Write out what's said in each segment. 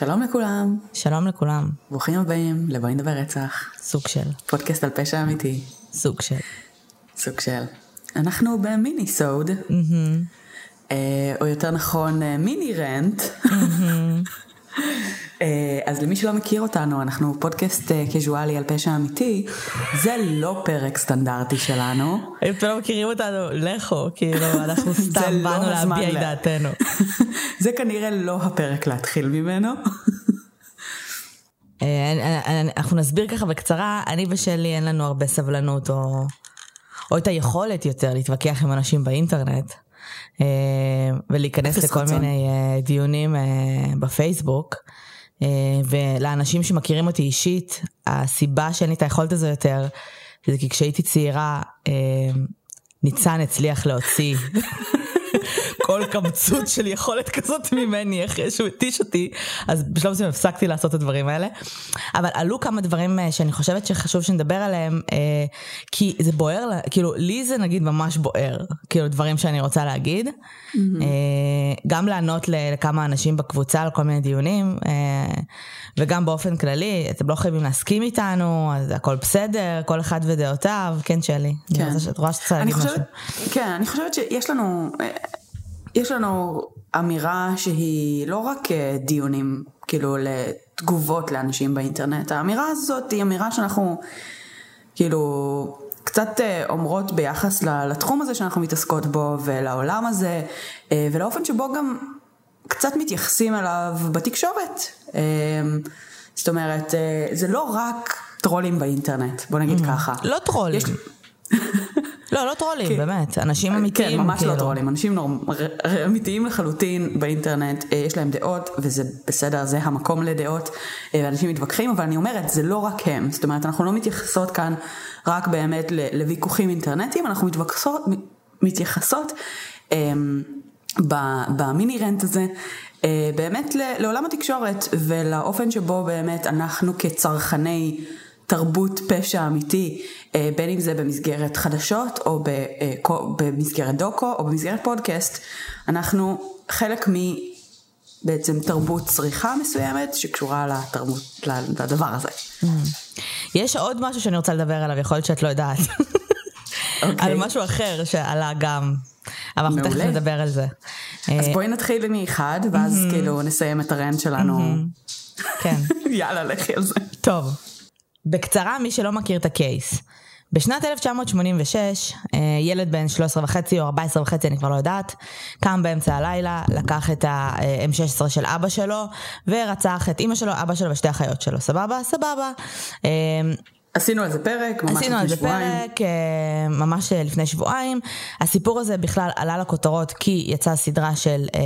שלום לכולם, שלום לכולם, ברוכים הבאים לבואי נדבר רצח, סוג של, פודקאסט על פשע אמיתי, סוג של. סוג של. אנחנו במיני סוד, אה, או יותר נכון אה, מיני רנט. אה, אז למי שלא מכיר אותנו, אנחנו פודקאסט אה, קזואלי על פשע אמיתי, זה לא פרק סטנדרטי שלנו. אם אתם לא מכירים אותנו, לכו, כאילו, אנחנו סתם לא באנו להביע את דעתנו. זה כנראה לא הפרק להתחיל ממנו. אה, אה, אה, אנחנו נסביר ככה בקצרה, אני ושלי אין לנו הרבה סבלנות, או, או את היכולת יותר להתווכח עם אנשים באינטרנט. אה, ולהיכנס לכל. מיני אה, דיונים אה, בפייסבוק. אה, ולאנשים שמכירים אותי אישית, הסיבה שאין לי את היכולת הזו יותר, זה כי כשהייתי צעירה, אה, ניצן הצליח להוציא כל קמצוץ של יכולת כזאת ממני אחרי שהוא התיש אותי, אז בשלב מסוים הפסקתי לעשות את הדברים האלה. אבל עלו כמה דברים אה, שאני חושבת שחשוב שנדבר עליהם, אה, כי זה בוער, כאילו לי זה נגיד ממש בוער, כאילו דברים שאני רוצה להגיד. אה, גם לענות לכמה אנשים בקבוצה על כל מיני דיונים, וגם באופן כללי, אתם לא חייבים להסכים איתנו, אז הכל בסדר, כל אחד ודעותיו, כן שלי. כן. אני רוצה- את רואה שאת רוצה להגיד משהו. חושבת, כן, אני חושבת שיש לנו, יש לנו אמירה שהיא לא רק אה, דיונים, כאילו לתגובות לאנשים באינטרנט, האמירה הזאת היא אמירה שאנחנו, כאילו, קצת אה, אומרות ביחס לתחום הזה שאנחנו מתעסקות בו ולעולם הזה, אה, ולאופן שבו גם קצת מתייחסים אליו בתקשורת. זאת אומרת, זה לא רק טרולים באינטרנט, בוא נגיד ככה. לא טרולים. לא, לא טרולים, כן. באמת. אנשים אמיתיים. כן, ממש כאילו. לא טרולים, אנשים נורמ... אמיתיים לחלוטין באינטרנט, אה, יש להם דעות, וזה בסדר, זה המקום לדעות, אה, ואנשים מתווכחים, אבל אני אומרת, זה לא רק הם, זאת אומרת, אנחנו לא מתייחסות כאן רק באמת ל- לוויכוחים אינטרנטיים, אנחנו מתווכסות, מתייחסות אמ, ב- במיני רנט הזה. אה, באמת לעולם התקשורת ולאופן שבו באמת אנחנו כצרכני תרבות פשע אמיתי, אה, בין אם זה במסגרת חדשות או אה, במסגרת דוקו או במסגרת פודקאסט, אנחנו חלק מ... בעצם תרבות צריכה מסוימת שקשורה לתרבות, לדבר הזה. יש עוד משהו שאני רוצה לדבר עליו, יכול להיות שאת לא יודעת. אוקיי. על משהו אחר שעלה גם. אבל אנחנו תכף. נדבר על זה. אז אה, בואי נתחיל מאחד, ואז כאילו נסיים את הרנט שלנו. כן. יאללה, לכי על זה. טוב, בקצרה מי שלא מכיר את הקייס. בשנת 1986, אה, ילד בן 13 וחצי או 14 וחצי, אני כבר לא יודעת, קם באמצע הלילה, לקח את ה-M16 של אבא שלו, ורצח את אימא שלו, אבא שלו ושתי אחיות שלו. סבבה? סבבה. עשינו על זה פרק, ממש עשינו על זה שבועיים. פרק אה, ממש אה, לפני שבועיים. הסיפור הזה בכלל עלה לכותרות כי יצאה סדרה של אה,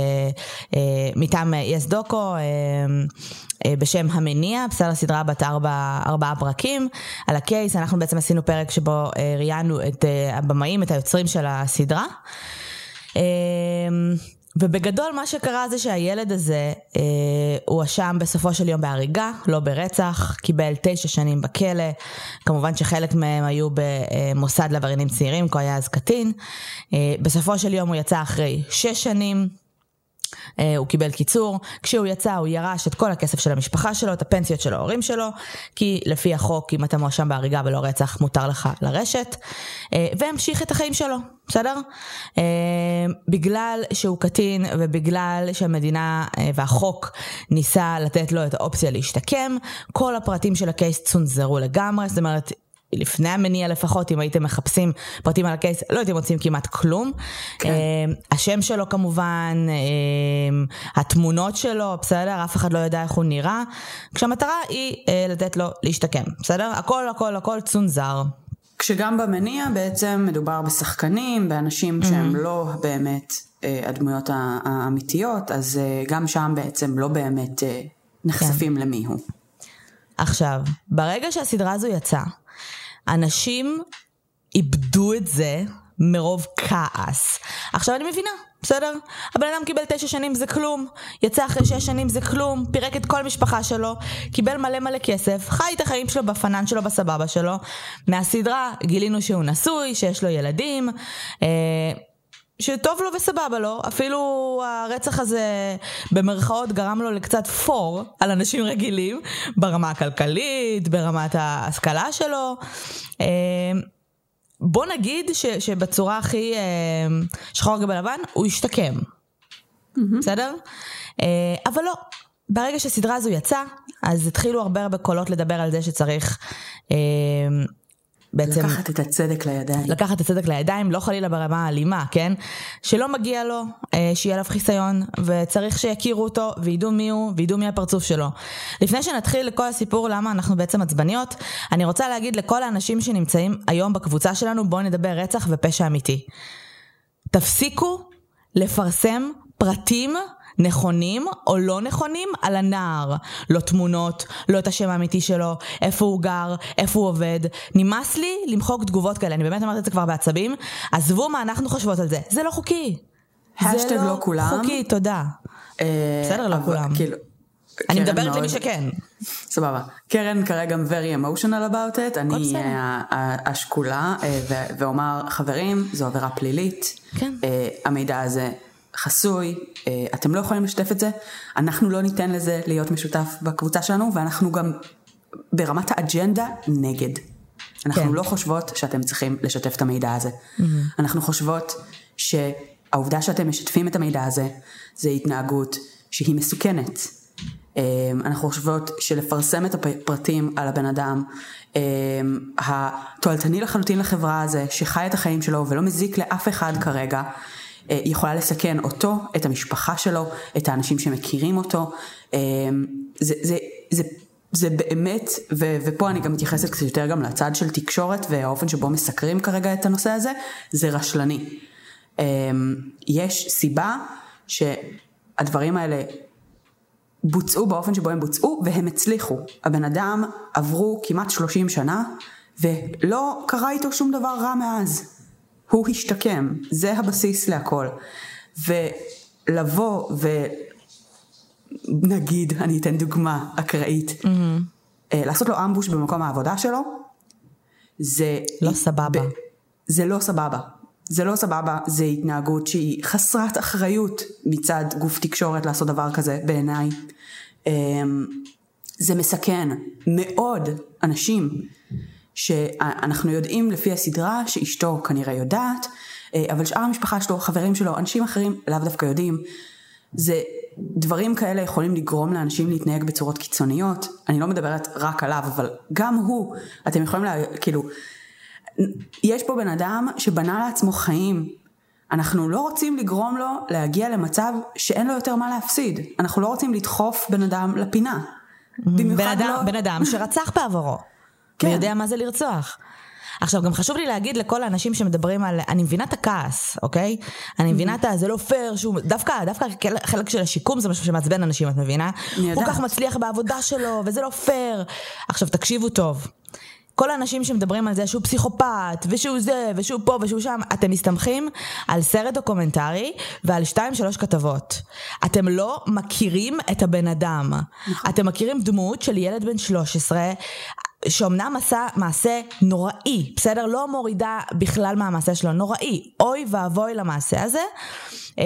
אה, מטעם אה, יס דוקו אה, אה, בשם המניע, בסדר סדרה בת ארבע, ארבעה פרקים על הקייס. אנחנו בעצם עשינו פרק שבו אה, ראיינו את אה, הבמאים, את היוצרים של הסדרה. אה, ובגדול מה שקרה זה שהילד הזה אה, הואשם בסופו של יום בהריגה, לא ברצח, קיבל תשע שנים בכלא, כמובן שחלק מהם היו במוסד לעבריינים צעירים, כי הוא היה אז קטין. אה, בסופו של יום הוא יצא אחרי שש שנים. אה, הוא קיבל קיצור, כשהוא יצא הוא ירש את כל הכסף של המשפחה שלו, את הפנסיות של ההורים שלו, כי לפי החוק אם אתה מואשם בהריגה ולא רצח מותר לך לרשת, אה, והמשיך את החיים שלו, בסדר? אה, בגלל שהוא קטין ובגלל שהמדינה והחוק ניסה לתת לו את האופציה להשתקם, כל הפרטים של הקייס צונזרו לגמרי, זאת אומרת לפני המניע לפחות, אם הייתם מחפשים פרטים על הקייס, לא הייתם מוצאים כמעט כלום. כן. אה, השם שלו כמובן, אה, התמונות שלו, בסדר? אף אחד לא יודע איך הוא נראה. כשהמטרה היא אה, לתת לו להשתקם, בסדר? הכל הכל הכל צונזר. כשגם במניע בעצם מדובר בשחקנים, באנשים שהם לא באמת אה, הדמויות האמיתיות, אז אה, גם שם בעצם לא באמת נחשפים למי הוא. עכשיו, ברגע שהסדרה הזו יצאה, אנשים איבדו את זה מרוב כעס. עכשיו אני מבינה, בסדר? הבן אדם קיבל תשע שנים זה כלום, יצא אחרי שש שנים זה כלום, פירק את כל המשפחה שלו, קיבל מלא מלא כסף, חי את החיים שלו בפנן שלו, בסבבה שלו. מהסדרה גילינו שהוא נשוי, שיש לו ילדים. אה, שטוב לו וסבבה לו, אפילו הרצח הזה במרכאות גרם לו לקצת פור על אנשים רגילים, ברמה הכלכלית, ברמת ההשכלה שלו. אה, בוא נגיד ש, שבצורה הכי אה, שחור גבי לבן, הוא השתקם. Mm-hmm. בסדר? אה, אבל לא, ברגע שהסדרה הזו יצאה, אז התחילו הרבה הרבה קולות לדבר על זה שצריך בעצם... לקחת את הצדק לידיים. לקחת את הצדק לידיים, לא חלילה ברמה האלימה, כן? שלא מגיע לו אה, שיהיה עליו חיסיון, וצריך שיכירו אותו, וידעו מי הוא, וידעו מי הפרצוף שלו. לפני שנתחיל לכל הסיפור למה אנחנו בעצם עצבניות, אני רוצה להגיד לכל האנשים שנמצאים היום בקבוצה שלנו, בואו נדבר רצח ופשע אמיתי. תפסיקו לפרסם פרטים נכונים או לא נכונים על הנער. לא תמונות, לא את השם האמיתי שלו, איפה הוא גר, איפה הוא עובד. נמאס לי למחוק תגובות כאלה, אני באמת אומרת את זה כבר בעצבים. עזבו מה אנחנו חושבות על זה, זה לא חוקי. השטג לא, לא כולם. חוקי, תודה. אה, בסדר, לא כולם. כאילו... אני מדברת מאוד... למי שכן. סבבה. קרן כרגע very emotional about it, אני אה, השקולה, אה, ואומר חברים, זו עבירה פלילית, כן. המידע הזה חסוי, אה, אתם לא יכולים לשתף את זה, אנחנו לא ניתן לזה להיות משותף בקבוצה שלנו, ואנחנו גם ברמת האג'נדה נגד. אנחנו כן. לא חושבות שאתם צריכים לשתף את המידע הזה. Mm-hmm. אנחנו חושבות שהעובדה שאתם משתפים את המידע הזה, זה התנהגות שהיא מסוכנת. אה, אנחנו חושבות שלפרסם את הפרטים על הבן אדם, אה, התועלתני לחלוטין לחברה הזה, שחי את החיים שלו ולא מזיק לאף אחד כרגע, יכולה לסכן אותו, את המשפחה שלו, את האנשים שמכירים אותו. אה, זה, זה, זה, זה באמת, ו, ופה אני גם מתייחסת קצת יותר גם לצד של תקשורת והאופן שבו מסקרים כרגע את הנושא הזה, זה רשלני. אה, יש סיבה שהדברים האלה בוצעו באופן שבו הם בוצעו והם הצליחו. הבן אדם עברו כמעט 30 שנה ולא קרה איתו שום דבר רע מאז. הוא השתקם, זה הבסיס להכל. ולבוא ונגיד, אני אתן דוגמה אקראית, mm-hmm. לעשות לו אמבוש במקום העבודה שלו, זה... לא סבבה. ב, זה לא סבבה. זה לא סבבה, זה התנהגות שהיא חסרת אחריות מצד גוף תקשורת לעשות דבר כזה בעיניי. אמ, זה מסכן מאוד אנשים שאנחנו יודעים לפי הסדרה שאשתו כנראה יודעת, אה, אבל שאר המשפחה שלו, חברים שלו, אנשים אחרים לאו דווקא יודעים. זה דברים כאלה יכולים לגרום לאנשים להתנהג בצורות קיצוניות. אני לא מדברת רק עליו, אבל גם הוא, אתם יכולים לה... כאילו, יש פה בן אדם שבנה לעצמו חיים. אנחנו לא רוצים לגרום לו להגיע למצב שאין לו יותר מה להפסיד. אנחנו לא רוצים לדחוף בן אדם לפינה. בן אדם, לא... בן אדם שרצח בעברו. כן. ויודע מה זה לרצוח. עכשיו גם חשוב לי להגיד לכל האנשים שמדברים על, אני מבינה את הכעס, אוקיי? אני מבינה את ה... זה לא פייר שהוא, דווקא, דווקא חלק של השיקום זה משהו שמעצבן אנשים, את מבינה? הוא כך מצליח בעבודה שלו, וזה לא פייר. עכשיו תקשיבו טוב. כל האנשים שמדברים על זה שהוא פסיכופת, ושהוא זה, ושהוא פה, ושהוא שם, אתם מסתמכים על סרט דוקומנטרי ועל שתיים שלוש כתבות. אתם לא מכירים את הבן אדם. נכון. אתם מכירים דמות של ילד בן 13, שאומנם עשה מעשה נוראי, בסדר? לא מורידה בכלל מהמעשה שלו, נוראי. אוי ואבוי למעשה הזה, אה,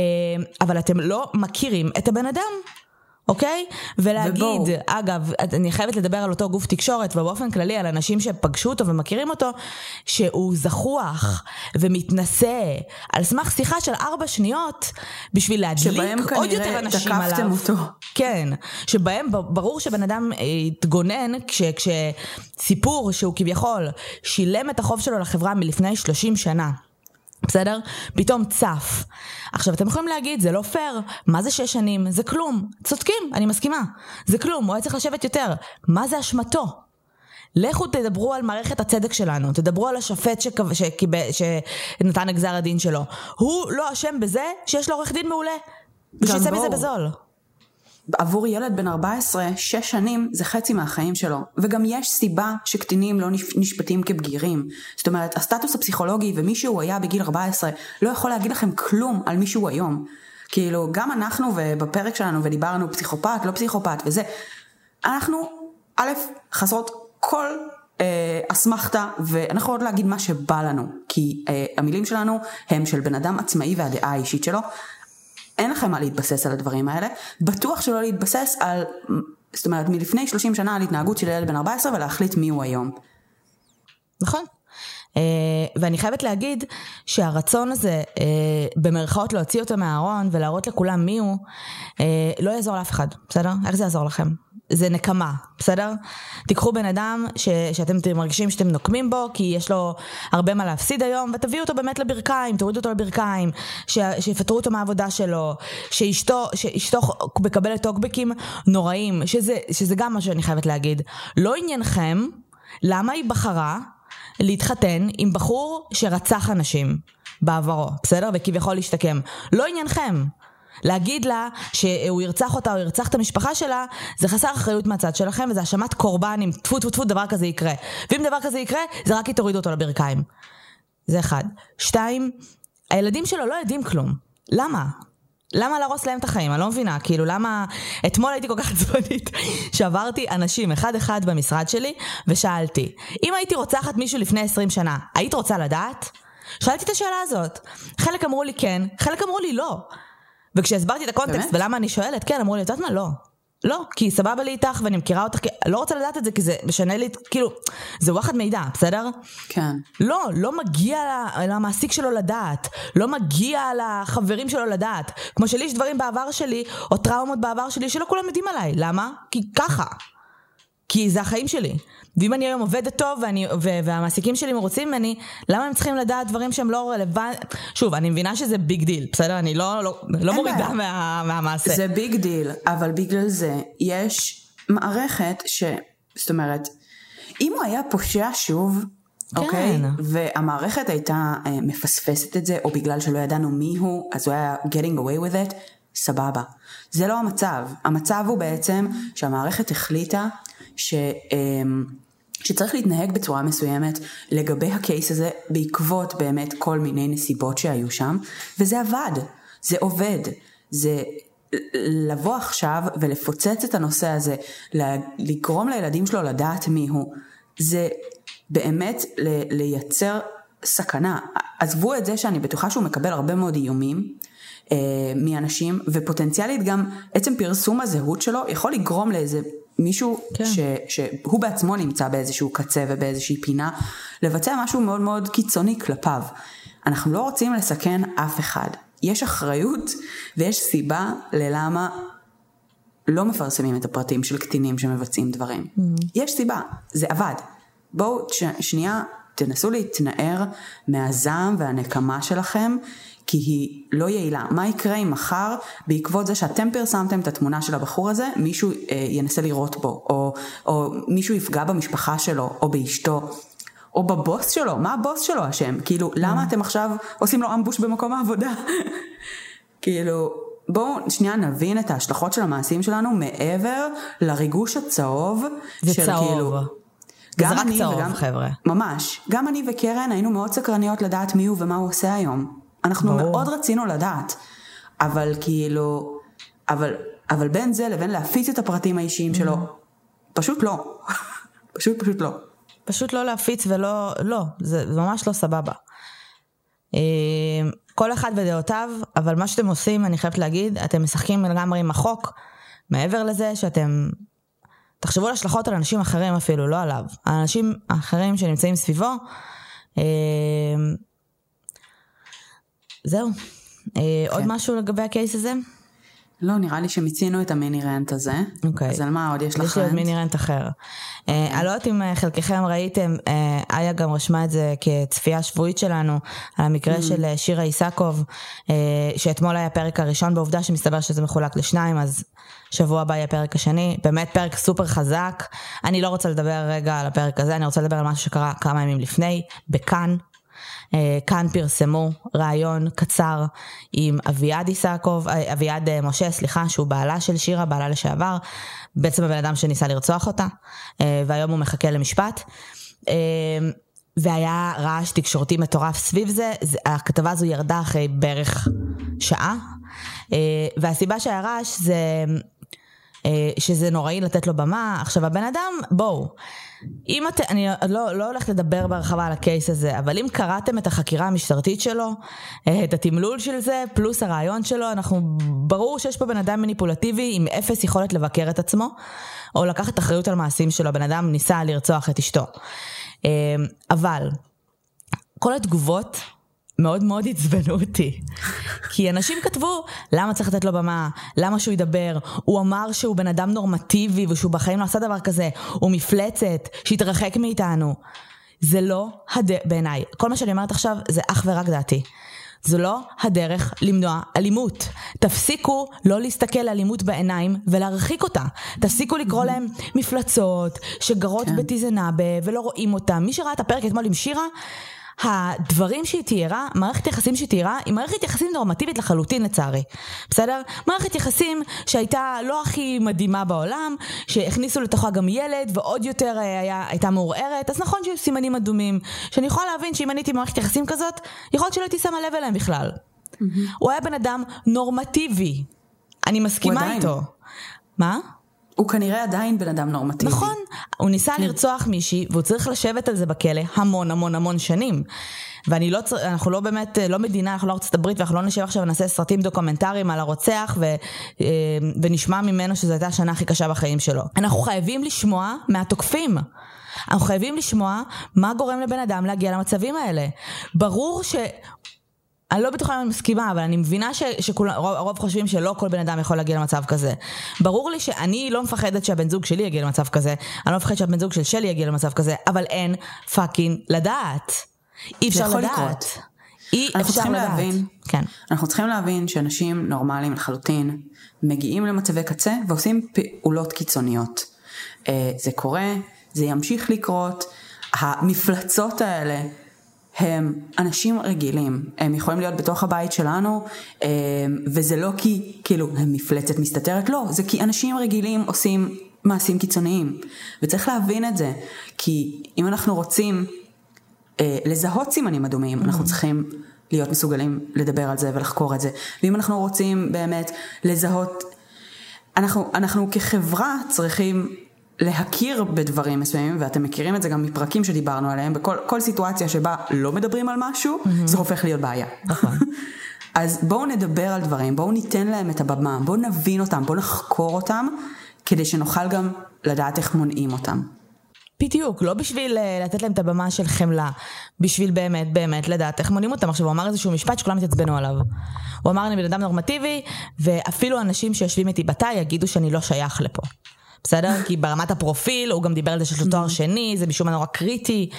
אבל אתם לא מכירים את הבן אדם. אוקיי? ולהגיד, ובוא. אגב, אני חייבת לדבר על אותו גוף תקשורת, ובאופן כללי על אנשים שפגשו אותו ומכירים אותו, שהוא זחוח ומתנשא, על סמך שיחה של ארבע שניות, בשביל להדליק עוד יותר אנשים עליו. שבהם כנראה תקפתם אותו. כן, שבהם ברור שבן אדם התגונן כש, כשסיפור שהוא כביכול שילם את החוב שלו לחברה מלפני 30 שנה. בסדר? פתאום צף. עכשיו אתם יכולים להגיד זה לא פייר, מה זה שש שנים? זה כלום. צודקים, אני מסכימה. זה כלום, הוא היה צריך לשבת יותר. מה זה אשמתו? לכו תדברו על מערכת הצדק שלנו, תדברו על השופט שקב... שקיב... שנתן את גזר הדין שלו. הוא לא אשם בזה שיש לו עורך דין מעולה. ושיצא מזה בזול. עבור ילד בן 14, שש שנים זה חצי מהחיים שלו. וגם יש סיבה שקטינים לא נשפטים כבגירים. זאת אומרת, הסטטוס הפסיכולוגי ומי שהוא היה בגיל 14 לא יכול להגיד לכם כלום על מי שהוא היום. כאילו, גם אנחנו ובפרק שלנו ודיברנו פסיכופת, לא פסיכופת וזה, אנחנו, א', חסרות כל אה, אסמכתה, ואנחנו יכולות להגיד מה שבא לנו, כי אה, המילים שלנו הם של בן אדם עצמאי והדעה האישית שלו. אין לכם מה להתבסס על הדברים האלה, בטוח שלא להתבסס על, זאת אומרת, מלפני 30 שנה על התנהגות של ילד בן 14 ולהחליט מי הוא היום. נכון. Uh, ואני חייבת להגיד שהרצון הזה, uh, במרכאות להוציא אותו מהארון ולהראות לכולם מי הוא, uh, לא יעזור לאף אחד, בסדר? איך זה יעזור לכם? זה נקמה, בסדר? תיקחו בן אדם ש, שאתם מרגישים שאתם נוקמים בו, כי יש לו הרבה מה להפסיד היום, ותביאו אותו באמת לברכיים, תורידו אותו לברכיים, ש, שיפטרו אותו מהעבודה שלו, שאשתו, שאשתו מקבלת טוקבקים נוראים, שזה, שזה גם מה שאני חייבת להגיד. לא עניינכם למה היא בחרה להתחתן עם בחור שרצח אנשים בעברו, בסדר? וכביכול להשתקם. לא עניינכם. להגיד לה שהוא ירצח אותה או ירצח את המשפחה שלה, זה חסר אחריות מהצד שלכם וזה האשמת קורבן אם טפו טפו טפו דבר כזה יקרה. ואם דבר כזה יקרה, זה רק היא תוריד אותו לברכיים. זה אחד. שתיים, הילדים שלו לא יודעים כלום. למה? למה להרוס להם את החיים? אני לא מבינה, כאילו למה... אתמול הייתי כל כך עצבנית שעברתי אנשים אחד אחד במשרד שלי ושאלתי, אם הייתי רוצחת מישהו לפני 20 שנה, היית רוצה לדעת? שאלתי את השאלה הזאת. חלק אמרו לי כן, חלק אמרו לי לא. וכשהסברתי את הקונטקסט באמת? ולמה אני שואלת, כן, אמרו לי, את יודעת מה? לא. לא, כי סבבה לי איתך ואני מכירה אותך, לא רוצה לדעת את זה כי זה משנה לי, כאילו, זה וואחד מידע, בסדר? כן. לא, לא מגיע למעסיק שלו לדעת, לא מגיע לחברים שלו לדעת. כמו שלי יש דברים בעבר שלי, או טראומות בעבר שלי, שלא כולם יודעים עליי. למה? כי ככה. כי זה החיים שלי. ואם אני היום עובדת טוב ואני, והמעסיקים שלי מרוצים ממני, למה הם צריכים לדעת דברים שהם לא רלוונטיים? שוב, אני מבינה שזה big deal, בסדר? אני לא, לא, לא מורידה מה, מהמעשה. זה big deal, אבל בגלל זה יש מערכת ש... זאת אומרת, אם הוא היה פושע שוב, כן. אוקיי? והמערכת הייתה אה, מפספסת את זה, או בגלל שלא ידענו מי הוא, אז הוא היה getting away with it, סבבה. זה לא המצב. המצב הוא בעצם שהמערכת החליטה ש... Um, שצריך להתנהג בצורה מסוימת לגבי הקייס הזה בעקבות באמת כל מיני נסיבות שהיו שם, וזה עבד, זה עובד, זה לבוא עכשיו ולפוצץ את הנושא הזה, לגרום לילדים שלו לדעת מי הוא, זה באמת לייצר סכנה. עזבו את זה שאני בטוחה שהוא מקבל הרבה מאוד איומים אה, מאנשים, ופוטנציאלית גם עצם פרסום הזהות שלו יכול לגרום לאיזה מישהו כן. ש, שהוא בעצמו נמצא באיזשהו קצה ובאיזושהי פינה, לבצע משהו מאוד מאוד קיצוני כלפיו. אנחנו לא רוצים לסכן אף אחד. יש אחריות ויש סיבה ללמה לא מפרסמים את הפרטים של קטינים שמבצעים דברים. Mm-hmm. יש סיבה, זה עבד. בואו ש, שנייה תנסו להתנער מהזעם והנקמה שלכם כי היא לא יעילה. מה יקרה אם מחר, בעקבות זה שאתם פרסמתם את התמונה של הבחור הזה, מישהו אה, ינסה לירות בו, או, או מישהו יפגע במשפחה שלו, או באשתו, או בבוס שלו, מה הבוס שלו אשם? כאילו, למה אתם עכשיו עושים לו אמבוש במקום העבודה? כאילו, בואו שנייה נבין את ההשלכות של המעשים שלנו מעבר לריגוש הצהוב. זה של צהוב. כאילו... גם זה רק צהוב, וגם, חבר'ה. ממש. גם אני וקרן היינו מאוד סקרניות לדעת מי הוא ומה הוא עושה היום. אנחנו ברור. מאוד רצינו לדעת, אבל כאילו, אבל, אבל בין זה לבין להפיץ את הפרטים האישיים שלו, mm-hmm. פשוט לא. פשוט פשוט לא. פשוט לא להפיץ ולא, לא, זה ממש לא סבבה. אה, כל אחד ודעותיו, אבל מה שאתם עושים, אני חייבת להגיד, אתם משחקים לגמרי עם החוק, מעבר לזה שאתם... תחשבו על השלכות על אנשים אחרים אפילו, לא עליו. האנשים האחרים שנמצאים סביבו, אה, זהו. אה, כן. עוד משהו לגבי הקייס הזה? לא, נראה לי שמיצינו את המיני רנט הזה. אוקיי. אז על מה עוד יש לך רנט? יש לי עוד מיני רנט אחר. אה, אני לא יודעת אם אה, חלקכם ראיתם, איה גם רשמה את זה כצפייה שבועית שלנו, על המקרה mm. של שירה איסקוב, שאתמול היה הפרק הראשון, בעובדה שמסתבר שזה מחולק לשניים, אז שבוע הבא יהיה הפרק השני. באמת פרק סופר חזק. אני לא רוצה לדבר רגע על הפרק הזה, אני רוצה לדבר על משהו שקרה כמה ימים לפני, בכאן. אה, כאן פרסמו ראיון קצר עם אביעד איסקוב, אה, אביעד אה, משה, סליחה, שהוא בעלה של שירה, בעלה לשעבר, בעצם הבן אדם שניסה לרצוח אותה, והיום הוא מחכה למשפט. והיה רעש תקשורתי מטורף סביב זה, הכתבה הזו ירדה אחרי בערך שעה, והסיבה שהיה רעש זה שזה נוראי לתת לו במה. עכשיו הבן אדם, בואו, אם אתם, אני לא, לא הולכת לדבר בהרחבה על הקייס הזה, אבל אם קראתם את החקירה המשטרתית שלו, אה, את התמלול של זה, פלוס הרעיון שלו, אנחנו, ברור שיש פה בן אדם מניפולטיבי עם אפס יכולת לבקר את עצמו, או לקחת אחריות על מעשים שלו, בן אדם ניסה לרצוח את אשתו. אה, אבל, כל התגובות מאוד מאוד עצבנו אותי. כי אנשים כתבו, למה צריך לתת לו במה? למה שהוא ידבר? הוא אמר שהוא בן אדם נורמטיבי ושהוא בחיים לא עשה דבר כזה. הוא מפלצת, שיתרחק מאיתנו. זה לא הדרך, בעיניי, כל מה שאני אומרת עכשיו זה אך ורק דעתי. זו לא הדרך למנוע אלימות. תפסיקו לא להסתכל לאלימות בעיניים ולהרחיק אותה. תפסיקו לקרוא להם מפלצות שגרות כן. בטיזנאבה ולא רואים אותם. מי שראה את הפרק אתמול עם שירה, הדברים שהיא תיארה, מערכת יחסים שהיא תיארה, היא מערכת יחסים נורמטיבית לחלוטין לצערי. בסדר? מערכת יחסים שהייתה לא הכי מדהימה בעולם, שהכניסו לתוכה גם ילד ועוד יותר אה, היה, הייתה מעורערת, אז נכון שהיו סימנים אדומים, שאני יכולה להבין שאם אני הייתי במערכת יחסים כזאת, יכול להיות שלא הייתי שמה לב אליהם בכלל. Mm-hmm. הוא היה בן אדם נורמטיבי. אני מסכימה איתו. מה? הוא כנראה עדיין בן אדם נורמטיבי. נכון, הוא ניסה כן. לרצוח מישהי והוא צריך לשבת על זה בכלא המון המון המון שנים. ואני לא, אנחנו לא באמת, לא מדינה, אנחנו לא ארצות הברית ואנחנו לא נשב עכשיו ונעשה סרטים דוקומנטריים על הרוצח ו, אה, ונשמע ממנו שזו הייתה השנה הכי קשה בחיים שלו. אנחנו חייבים לשמוע מהתוקפים. אנחנו חייבים לשמוע מה גורם לבן אדם להגיע למצבים האלה. ברור ש... אני לא בטוחה אם אני מסכימה, אבל אני מבינה שהרוב חושבים שלא כל בן אדם יכול להגיע למצב כזה. ברור לי שאני לא מפחדת שהבן זוג שלי יגיע למצב כזה, אני לא מפחדת שהבן זוג של שלי יגיע למצב כזה, אבל אין פאקינג לדעת. אי אפשר לדעת. לקרות. אי אפשר לדעת. להבין, כן. אנחנו צריכים להבין שאנשים נורמליים לחלוטין מגיעים למצבי קצה ועושים פעולות קיצוניות. אה, זה קורה, זה ימשיך לקרות, המפלצות האלה הם אנשים רגילים, הם יכולים להיות בתוך הבית שלנו, אה, וזה לא כי כאילו הם מפלצת מסתתרת, לא, זה כי אנשים רגילים עושים מעשים קיצוניים, וצריך להבין את זה, כי אם אנחנו רוצים אה, לזהות סימנים אדומים, אנחנו mm-hmm. צריכים להיות מסוגלים לדבר על זה ולחקור את זה, ואם אנחנו רוצים באמת לזהות, אנחנו, אנחנו כחברה צריכים להכיר בדברים מסוימים, ואתם מכירים את זה גם מפרקים שדיברנו עליהם, בכל סיטואציה שבה לא מדברים על משהו, mm-hmm. זה הופך להיות בעיה. נכון. אז בואו נדבר על דברים, בואו ניתן להם את הבמה, בואו נבין אותם, בואו נחקור אותם, כדי שנוכל גם לדעת איך מונעים אותם. בדיוק, לא בשביל uh, לתת להם את הבמה של חמלה, בשביל באמת באמת לדעת איך מונים אותם. עכשיו הוא אמר איזשהו משפט שכולם התעצבנו עליו. הוא אמר אני בן אדם נורמטיבי, ואפילו אנשים שיושבים איתי בתא יגידו שאני לא שייך לפה. בסדר? כי ברמת הפרופיל, הוא גם דיבר על זה שיש לו תואר שני, זה משום מה נורא קריטי,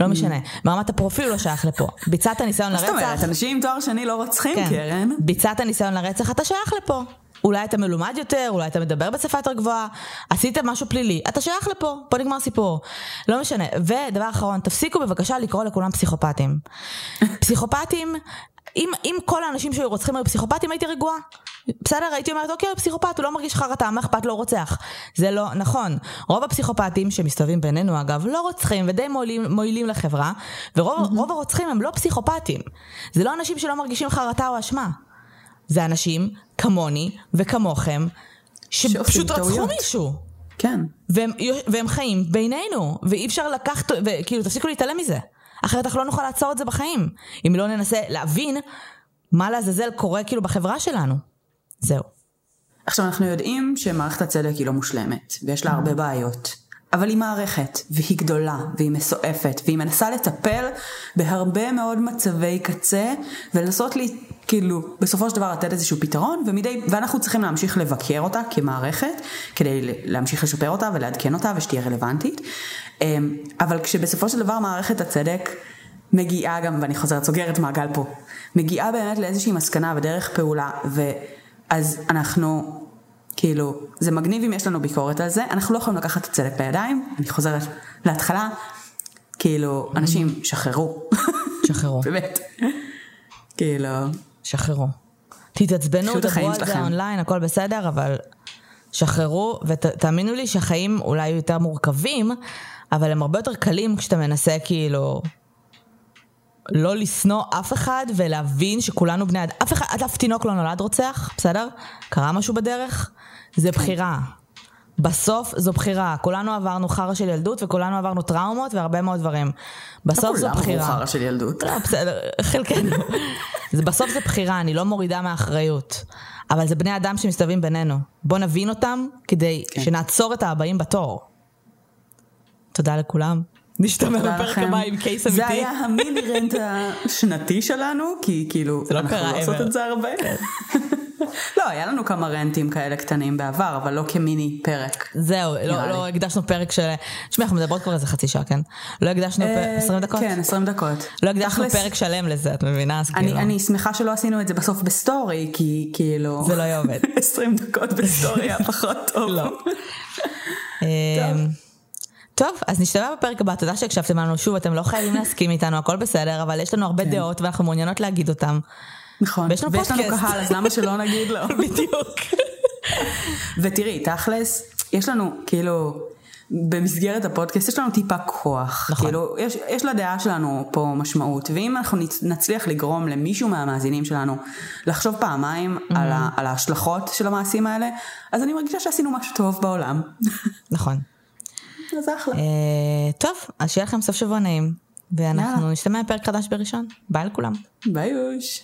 לא mm. משנה. ברמת הפרופיל הוא לא שייך לפה. ביצעת ניסיון לרצח... זאת אומרת, אנשים עם תואר שני לא רוצחים, כן. קרן. ביצעת ניסיון לרצח, אתה שייך לפה. אולי אתה מלומד יותר, אולי אתה מדבר בשפה יותר גבוהה, עשית משהו פלילי, אתה שייך לפה, פה נגמר סיפור. לא משנה. ודבר אחרון, תפסיקו בבקשה לקרוא לכולם פסיכופטים. פסיכופטים אם, אם כל האנשים שהיו רוצחים היו פסיכופטים הייתי רגועה. בסדר? הייתי אומרת אוקיי, פסיכופט, הוא לא מרגיש חרטה, מה אכפת לו, הוא רוצח. זה לא נכון. רוב הפסיכופטים שמסתובבים בינינו אגב, לא רוצחים ודי מועילים, מועילים לחברה, ורוב mm-hmm. הרוצחים הם לא פסיכופטים. זה לא אנשים שלא מרגישים חרטה או אשמה. זה אנשים כמוני וכמוכם, שפשוט רצחו מישהו. כן. והם, והם חיים בינינו, ואי אפשר לקחת, וכאילו תפסיקו להתעלם מזה. אחרת אנחנו לא נוכל לעצור את זה בחיים. אם לא ננסה להבין מה לעזאזל קורה כאילו בחברה שלנו. זהו. עכשיו אנחנו יודעים שמערכת הצדק היא לא מושלמת, ויש לה הרבה בעיות. אבל היא מערכת, והיא גדולה, והיא מסועפת, והיא מנסה לטפל בהרבה מאוד מצבי קצה, ולנסות לי, כאילו, בסופו של דבר לתת איזשהו פתרון, ומדי, ואנחנו צריכים להמשיך לבקר אותה כמערכת, כדי להמשיך לשפר אותה ולעדכן אותה ושתהיה רלוונטית. אמ, אבל כשבסופו של דבר מערכת הצדק מגיעה גם, ואני חוזרת, סוגרת מעגל פה, מגיעה באמת לאיזושהי מסקנה ודרך פעולה, ואז אנחנו, כאילו, זה מגניב אם יש לנו ביקורת על זה, אנחנו לא יכולים לקחת את הצדק בידיים, אני חוזרת להתחלה, כאילו, אנשים, שחררו. שחררו. באמת. כאילו... שחררו. תתעצבנו, דברו על זה אונליין, הכל בסדר, אבל שחררו, ותאמינו לי שהחיים אולי יותר מורכבים, אבל הם הרבה יותר קלים כשאתה מנסה כאילו לא לשנוא אף אחד ולהבין שכולנו בני אדם. אף אחד, אף תינוק לא נולד רוצח, בסדר? קרה משהו בדרך? זה בחירה. בסוף זו בחירה, כולנו עברנו חרא של ילדות וכולנו עברנו טראומות והרבה מאוד דברים. בסוף זו לא כולם בחירה. עברו חרא של ילדות. לא, בסדר, חלקנו. בסוף זה בחירה, אני לא מורידה מהאחריות. אבל זה בני אדם שמסתובבים בינינו. בוא נבין אותם כדי כן. שנעצור את הבאים בתור. תודה לכולם. נשתמע בפרק. הבא עם קייס אמיתי. זה היה המיני rant השנתי שלנו, כי כאילו, לא אנחנו לא עושות. את זה הרבה. לא, היה לנו כמה rantים כאלה קטנים בעבר, אבל לא כמיני פרק. זהו, לא, לא. הקדשנו פרק של... תשמעי, אנחנו מדברות כבר איזה חצי שעה, כן? לא הקדשנו פ... אה, 20 דקות? כן, 20 דקות. לא הקדשנו פרק שלם לזה, את מבינה? אז אני, כאילו... אני שמחה שלא עשינו את זה בסוף ב story, כי כאילו... זה לא היה עובד. 20 דקות ב story היה פחות טוב. לא. אמ, טוב, אז נשתמע בפרק הבא, תודה שהקשבתם לנו שוב, אתם לא חייבים להסכים איתנו, הכל בסדר, אבל יש לנו הרבה דעות ואנחנו מעוניינות להגיד אותן. נכון. ויש לנו ויש לנו פודקאסט. קהל, אז למה שלא נגיד לו? בדיוק. ותראי, תכלס, יש לנו, כאילו, במסגרת הפודקאסט יש לנו טיפה כוח. נכון. כאילו, יש, יש לדעה שלנו פה משמעות, ואם אנחנו נצ- נצליח לגרום למישהו מהמאזינים שלנו לחשוב פעמיים Mm-hmm. על, ה, על ההשלכות של המעשים האלה, אז אני מרגישה שעשינו משהו טוב בעולם. נכון. אז אחלה. אה, טוב, אז שיהיה לכם סוף שבוע נעים, ואנחנו. נשתמע בפרק חדש בראשון. ביי לכולם. ביי אוש.